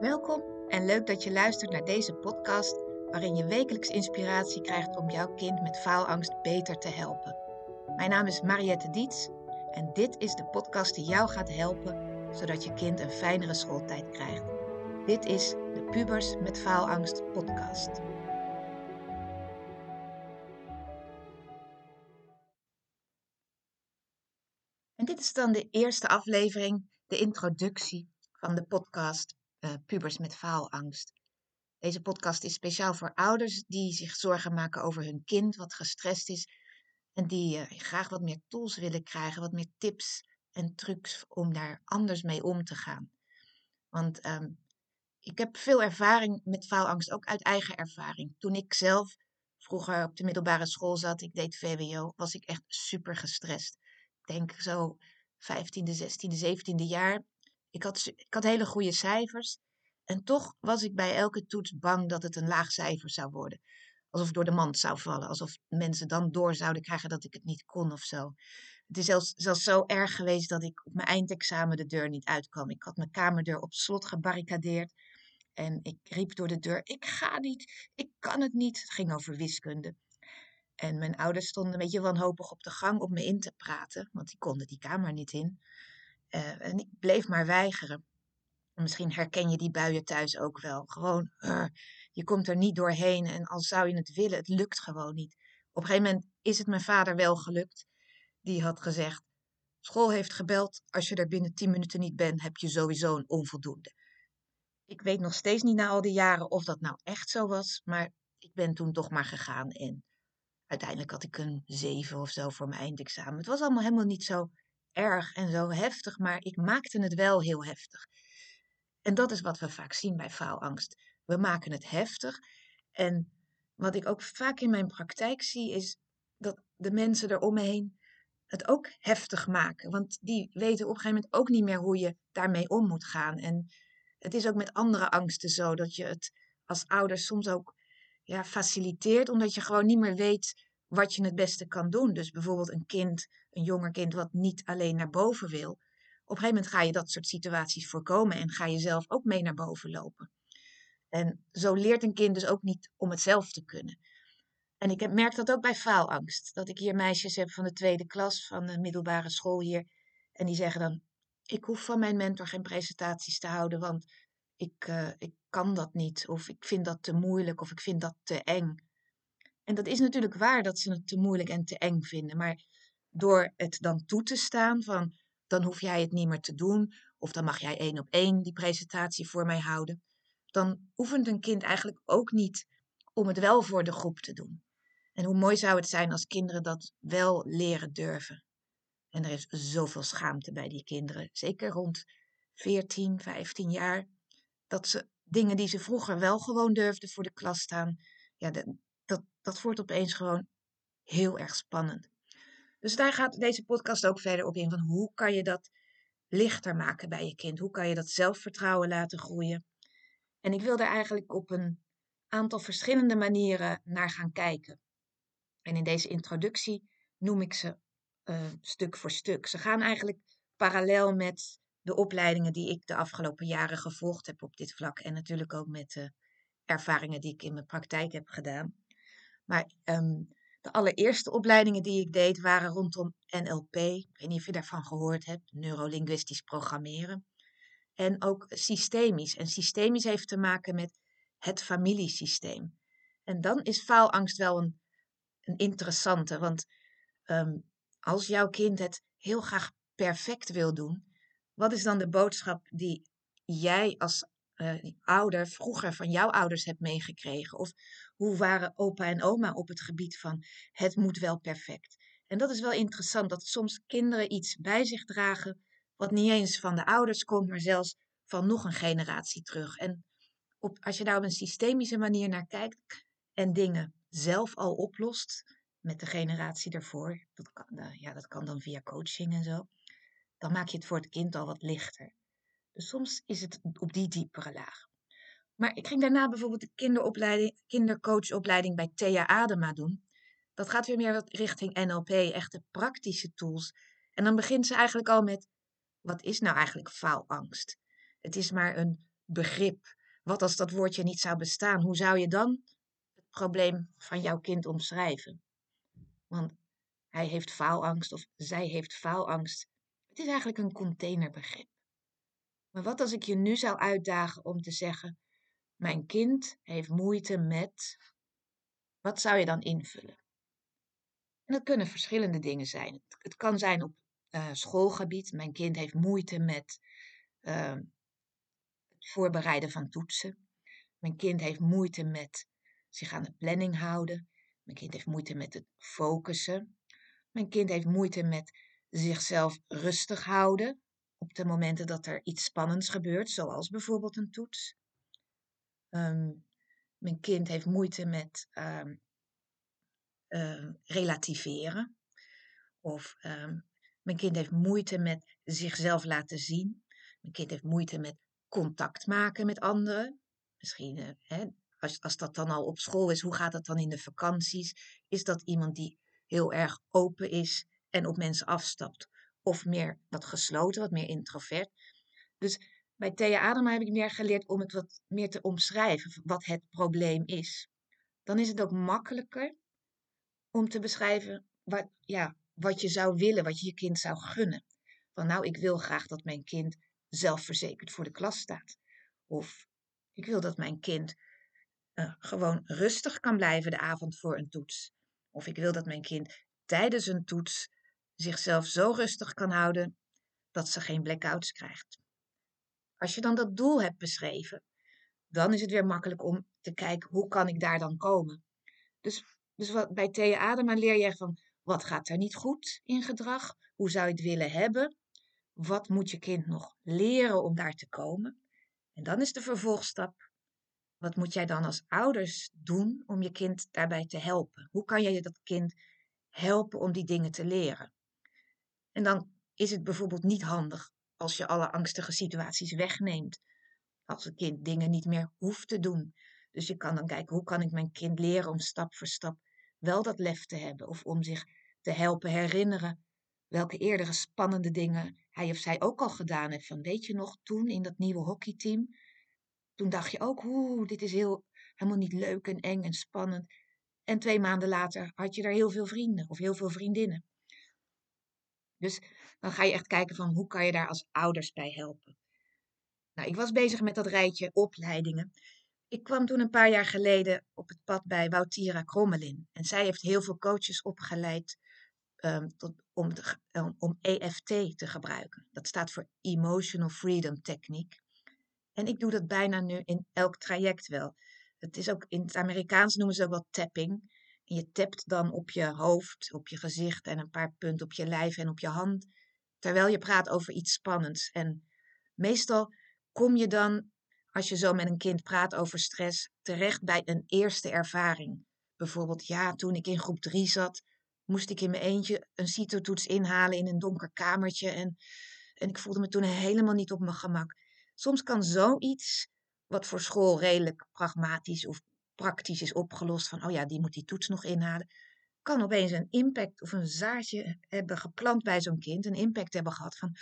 Welkom en leuk dat je luistert naar deze podcast waarin je wekelijks inspiratie krijgt om jouw kind met faalangst beter te helpen. Mijn naam is Mariette Diets en dit is de podcast die jou gaat helpen zodat je kind een fijnere schooltijd krijgt. Dit is de Pubers met Faalangst podcast. En dit is dan de eerste aflevering, de introductie van de podcast uh, Pubers met Faalangst. Deze podcast is speciaal voor ouders die zich zorgen maken over hun kind wat gestrest is en die uh, graag wat meer tools willen krijgen, wat meer tips en trucs om daar anders mee om te gaan. Want um, ik heb veel ervaring met faalangst, ook uit eigen ervaring. Toen ik zelf vroeger op de middelbare school zat, ik deed VWO, was ik echt super gestrest. Ik denk zo 15e, 16e, 17e jaar. Ik had, ik had hele goede cijfers. En toch was ik bij elke toets bang dat het een laag cijfer zou worden. Alsof het door de mand zou vallen. Alsof mensen dan door zouden krijgen dat ik het niet kon of zo. Het is zelfs, zelfs zo erg geweest dat ik op mijn eindexamen de deur niet uitkwam. Ik had mijn kamerdeur op slot gebarricadeerd. En ik riep door de deur: Ik ga niet, ik kan het niet. Het ging over wiskunde. En mijn ouders stonden een beetje wanhopig op de gang om me in te praten, want die konden die kamer niet in. Uh, en ik bleef maar weigeren. Misschien herken je die buien thuis ook wel. Gewoon, uh, je komt er niet doorheen en al zou je het willen, het lukt gewoon niet. Op een gegeven moment is het mijn vader wel gelukt. Die had gezegd: School heeft gebeld, als je er binnen tien minuten niet bent, heb je sowieso een onvoldoende. Ik weet nog steeds niet na al die jaren of dat nou echt zo was, maar ik ben toen toch maar gegaan en uiteindelijk had ik een zeven of zo voor mijn eindexamen. Het was allemaal helemaal niet zo erg en zo heftig, maar ik maakte het wel heel heftig. En dat is wat we vaak zien bij faalangst. We maken het heftig. En wat ik ook vaak in mijn praktijk zie, is dat de mensen eromheen het ook heftig maken. Want die weten op een gegeven moment ook niet meer hoe je daarmee om moet gaan. En het is ook met andere angsten zo dat je het als ouder soms ook ja, faciliteert, omdat je gewoon niet meer weet wat je het beste kan doen. Dus bijvoorbeeld een kind, een jonger kind wat niet alleen naar boven wil. Op een gegeven moment ga je dat soort situaties voorkomen en ga je zelf ook mee naar boven lopen. En zo leert een kind dus ook niet om het zelf te kunnen. En ik merk dat ook bij faalangst. Dat ik hier meisjes heb van de tweede klas van de middelbare school hier. En die zeggen dan, ik hoef van mijn mentor geen presentaties te houden, want ik, uh, ik kan dat niet. Of ik vind dat te moeilijk of ik vind dat te eng. En dat is natuurlijk waar dat ze het te moeilijk en te eng vinden. Maar door het dan toe te staan van dan hoef jij het niet meer te doen. Of dan mag jij één op één die presentatie voor mij houden. Dan oefent een kind eigenlijk ook niet om het wel voor de groep te doen. En hoe mooi zou het zijn als kinderen dat wel leren durven. En er is zoveel schaamte bij die kinderen. Zeker rond 14, 15 jaar. Dat ze dingen die ze vroeger wel gewoon durfden voor de klas staan. Ja, dat, dat wordt opeens gewoon heel erg spannend. Dus daar gaat deze podcast ook verder op in van hoe kan je dat lichter maken bij je kind? Hoe kan je dat zelfvertrouwen laten groeien? En ik wil daar eigenlijk op een aantal verschillende manieren naar gaan kijken. En in deze introductie noem ik ze uh, stuk voor stuk. Ze gaan eigenlijk parallel met de opleidingen die ik de afgelopen jaren gevolgd heb op dit vlak. En natuurlijk ook met de ervaringen die ik in mijn praktijk heb gedaan. Maar um, de allereerste opleidingen die ik deed waren rondom NLP. Ik weet niet of je daarvan gehoord hebt, neurolinguistisch programmeren. En ook systemisch. En systemisch heeft te maken met het familiesysteem. En dan is faalangst wel een, een interessante, want um, als jouw kind het heel graag perfect wil doen, wat is dan de boodschap die jij als uh, ouder vroeger van jouw ouders hebt meegekregen? Of hoe waren opa en oma op het gebied van het moet wel perfect? En dat is wel interessant, dat soms kinderen iets bij zich dragen wat niet eens van de ouders komt, maar zelfs van nog een generatie terug. En op, als je daar op een systemische manier naar kijkt en dingen zelf al oplost met de generatie ervoor, dat eh, ja, dat kan dan via coaching en zo, dan maak je het voor het kind al wat lichter. Soms is het op die diepere laag. Maar ik ging daarna bijvoorbeeld de kinderopleiding, kindercoachopleiding bij Thea Adema doen. Dat gaat weer meer richting NLP, echte praktische tools. En dan begint ze eigenlijk al met, wat is nou eigenlijk faalangst? Het is maar een begrip. Wat als dat woordje niet zou bestaan? Hoe zou je dan het probleem van jouw kind omschrijven? Want hij heeft faalangst of zij heeft faalangst. Het is eigenlijk een containerbegrip. Maar wat als ik je nu zou uitdagen om te zeggen: Mijn kind heeft moeite met. Wat zou je dan invullen? En dat kunnen verschillende dingen zijn. Het kan zijn op uh, schoolgebied. Mijn kind heeft moeite met uh, het voorbereiden van toetsen. Mijn kind heeft moeite met zich aan de planning houden. Mijn kind heeft moeite met het focussen. Mijn kind heeft moeite met zichzelf rustig houden op de momenten dat er iets spannends gebeurt, zoals bijvoorbeeld een toets. Um, mijn kind heeft moeite met um, uh, relativeren. Of mijn kind heeft moeite met zichzelf laten zien. Mijn kind heeft moeite met contact maken met anderen. Misschien, uh, hè, als, als dat dan al op school is, hoe gaat dat dan in de vakanties? Is dat iemand die heel erg open is en op mensen afstapt? Of meer wat gesloten, wat meer introvert? Dus bij Thea Adema heb ik meer geleerd om het wat meer te omschrijven, wat het probleem is. Dan is het ook makkelijker om te beschrijven wat, ja, wat je zou willen, wat je je kind zou gunnen. Van nou, ik wil graag dat mijn kind zelfverzekerd voor de klas staat. Of ik wil dat mijn kind uh, gewoon rustig kan blijven de avond voor een toets. Of ik wil dat mijn kind tijdens een toets zichzelf zo rustig kan houden dat ze geen blackouts krijgt. Als je dan dat doel hebt beschreven, dan is het weer makkelijk om te kijken hoe kan ik daar dan komen. Dus, dus wat, bij Thea Adema leer je van wat gaat er niet goed in gedrag? Hoe zou je het willen hebben? Wat moet je kind nog leren om daar te komen? En dan is de vervolgstap wat moet jij dan als ouders doen om je kind daarbij te helpen? Hoe kan je dat kind helpen om die dingen te leren? En dan is het bijvoorbeeld niet handig als je alle angstige situaties wegneemt. Als een kind dingen niet meer hoeft te doen. Dus je kan dan kijken, hoe kan ik mijn kind leren om stap voor stap wel dat lef te hebben? Of om zich te helpen herinneren welke eerdere spannende dingen hij of zij ook al gedaan heeft. Van weet je nog, toen in dat nieuwe hockeyteam, toen dacht je ook, oeh, dit is heel, helemaal niet leuk en eng en spannend. En twee maanden later had je daar heel veel vrienden of heel veel vriendinnen. Dus dan ga je echt kijken van hoe kan je daar als ouders bij helpen. Nou, ik was bezig met dat rijtje opleidingen. Ik kwam toen een paar jaar geleden op het pad bij Woutira Krommelin. En zij heeft heel veel coaches opgeleid um, tot, om, om EFT te gebruiken. Dat staat voor Emotional Freedom Technique. En ik doe dat bijna nu in elk traject wel. Het is ook in het Amerikaans noemen ze ook wel tapping. Je tapt dan op je hoofd, op je gezicht en een paar punten op je lijf en op je hand. Terwijl je praat over iets spannends. En meestal kom je dan, als je zo met een kind praat over stress, terecht bij een eerste ervaring. Bijvoorbeeld, ja, toen ik in groep 3 zat, moest ik in mijn eentje een CITO-toets inhalen in een donker kamertje. En, en ik voelde me toen helemaal niet op mijn gemak. Soms kan zoiets, wat voor school redelijk pragmatisch of praktisch is opgelost, van oh ja, die moet die toets nog inhalen, kan opeens een impact of een zaadje hebben geplant bij zo'n kind, een impact hebben gehad van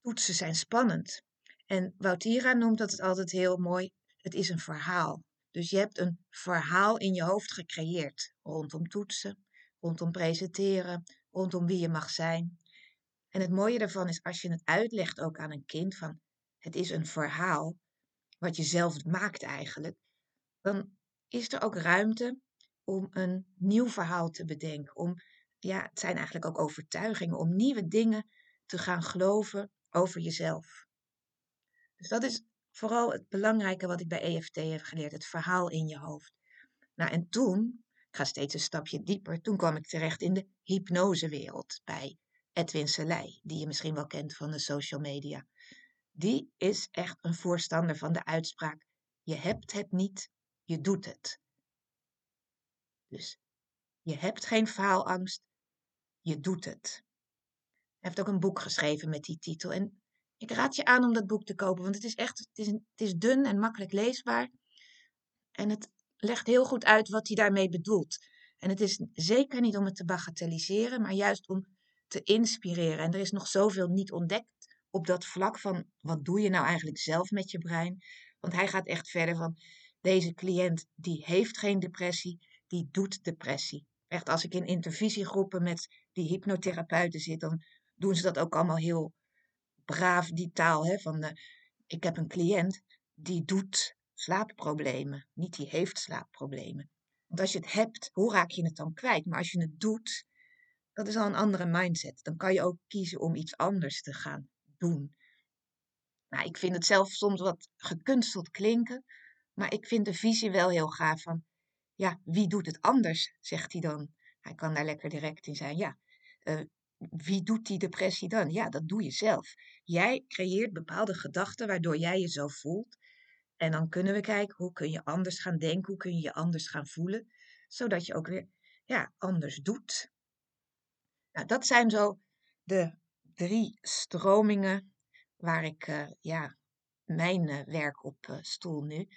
toetsen zijn spannend. En Woutira noemt dat het altijd heel mooi, het is een verhaal. Dus je hebt een verhaal in je hoofd gecreëerd rondom toetsen, rondom presenteren, rondom wie je mag zijn. En het mooie daarvan is als je het uitlegt ook aan een kind van het is een verhaal wat je zelf maakt eigenlijk, dan is er ook ruimte om een nieuw verhaal te bedenken. Om, ja, het zijn eigenlijk ook overtuigingen, om nieuwe dingen te gaan geloven over jezelf. Dus dat is vooral het belangrijke wat ik bij EFT heb geleerd, het verhaal in je hoofd. Nou, en toen, ik ga steeds een stapje dieper, toen kwam ik terecht in de hypnosewereld bij Edwin Selei, die je misschien wel kent van de social media die is echt een voorstander van de uitspraak: je hebt het niet, je doet het. Dus je hebt geen faalangst, je doet het. Hij heeft ook een boek geschreven met die titel. En ik raad je aan om dat boek te kopen, want het is echt het is, het is dun en makkelijk leesbaar. En het legt heel goed uit wat hij daarmee bedoelt. En het is zeker niet om het te bagatelliseren, maar juist om te inspireren. En er is nog zoveel niet ontdekt op dat vlak van wat doe je nou eigenlijk zelf met je brein. Want hij gaat echt verder van deze cliënt die heeft geen depressie, die doet depressie. Echt, als ik in intervisiegroepen met die hypnotherapeuten zit, dan doen ze dat ook allemaal heel braaf, die taal. Hè, van, uh, ik heb een cliënt die doet slaapproblemen, niet die heeft slaapproblemen. Want als je het hebt, hoe raak je het dan kwijt? Maar als je het doet, dat is al een andere mindset. Dan kan je ook kiezen om iets anders te gaan doen. Nou, ik vind het zelf soms wat gekunsteld klinken, maar ik vind de visie wel heel gaaf van, ja, wie doet het anders, zegt hij dan. Hij kan daar lekker direct in zijn. Ja, uh, wie doet die depressie dan? Ja, dat doe je zelf. Jij creëert bepaalde gedachten waardoor jij je zo voelt. En dan kunnen we kijken hoe kun je anders gaan denken, hoe kun je je anders gaan voelen, zodat je ook weer ja, anders doet. Nou, dat zijn zo de drie stromingen waar ik uh, ja, mijn uh, werk op stoel nu.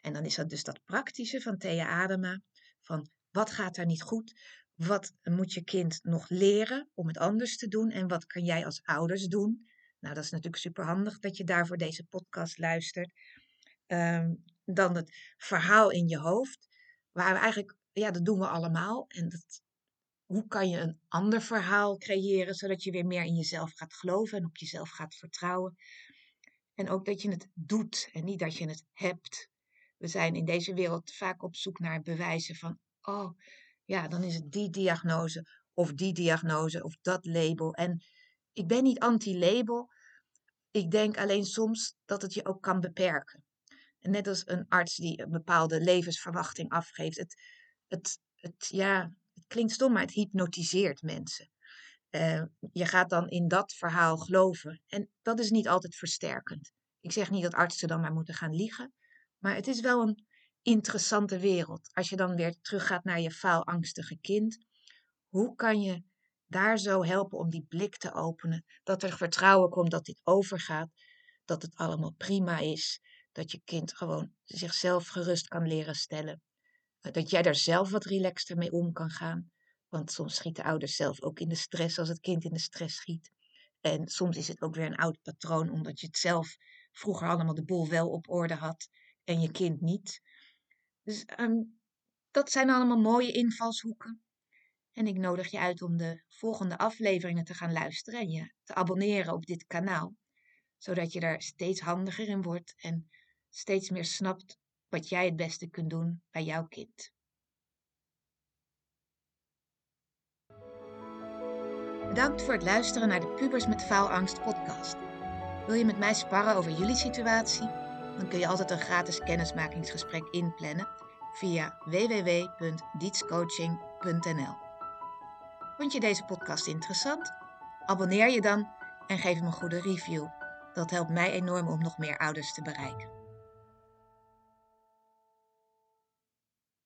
En dan is dat dus dat praktische van Thea Adema. Van wat gaat er niet goed? Wat moet je kind nog leren om het anders te doen? En wat kan jij als ouders doen? Nou, dat is natuurlijk superhandig dat je daarvoor deze podcast luistert. Um, dan het verhaal in je hoofd. Waar we eigenlijk, ja, dat doen we allemaal. En dat, hoe kan je een ander verhaal creëren, zodat je weer meer in jezelf gaat geloven en op jezelf gaat vertrouwen. En ook dat je het doet en niet dat je het hebt. We zijn in deze wereld vaak op zoek naar bewijzen van, oh ja, dan is het die diagnose of die diagnose of dat label. En ik ben niet anti-label. Ik denk alleen soms dat het je ook kan beperken. En net als een arts die een bepaalde levensverwachting afgeeft. Het, het, het, ja, het klinkt stom, maar het hypnotiseert mensen. Uh, je gaat dan in dat verhaal geloven. En dat is niet altijd versterkend. Ik zeg niet dat artsen dan maar moeten gaan liegen. Maar het is wel een interessante wereld. Als je dan weer teruggaat naar je faalangstige kind. Hoe kan je daar zo helpen om die blik te openen? Dat er vertrouwen komt dat dit overgaat. Dat het allemaal prima is. Dat je kind gewoon zichzelf gerust kan leren stellen. Dat jij daar zelf wat relaxter mee om kan gaan. Want soms schieten ouders zelf ook in de stress als het kind in de stress schiet. En soms is het ook weer een oud patroon, omdat je het zelf vroeger allemaal de boel wel op orde had en je kind niet. Dus um, dat zijn allemaal mooie invalshoeken. En ik nodig je uit om de volgende afleveringen te gaan luisteren en je te abonneren op dit kanaal, zodat je er steeds handiger in wordt en steeds meer snapt wat jij het beste kunt doen bij jouw kind. Bedankt voor het luisteren naar de Pubers met Faalangst podcast. Wil je met mij sparren over jullie situatie? Dan kun je altijd een gratis kennismakingsgesprek inplannen via www.dietscoaching.nl. Vond je deze podcast interessant? Abonneer je dan en geef hem een goede review. Dat helpt mij enorm om nog meer ouders te bereiken.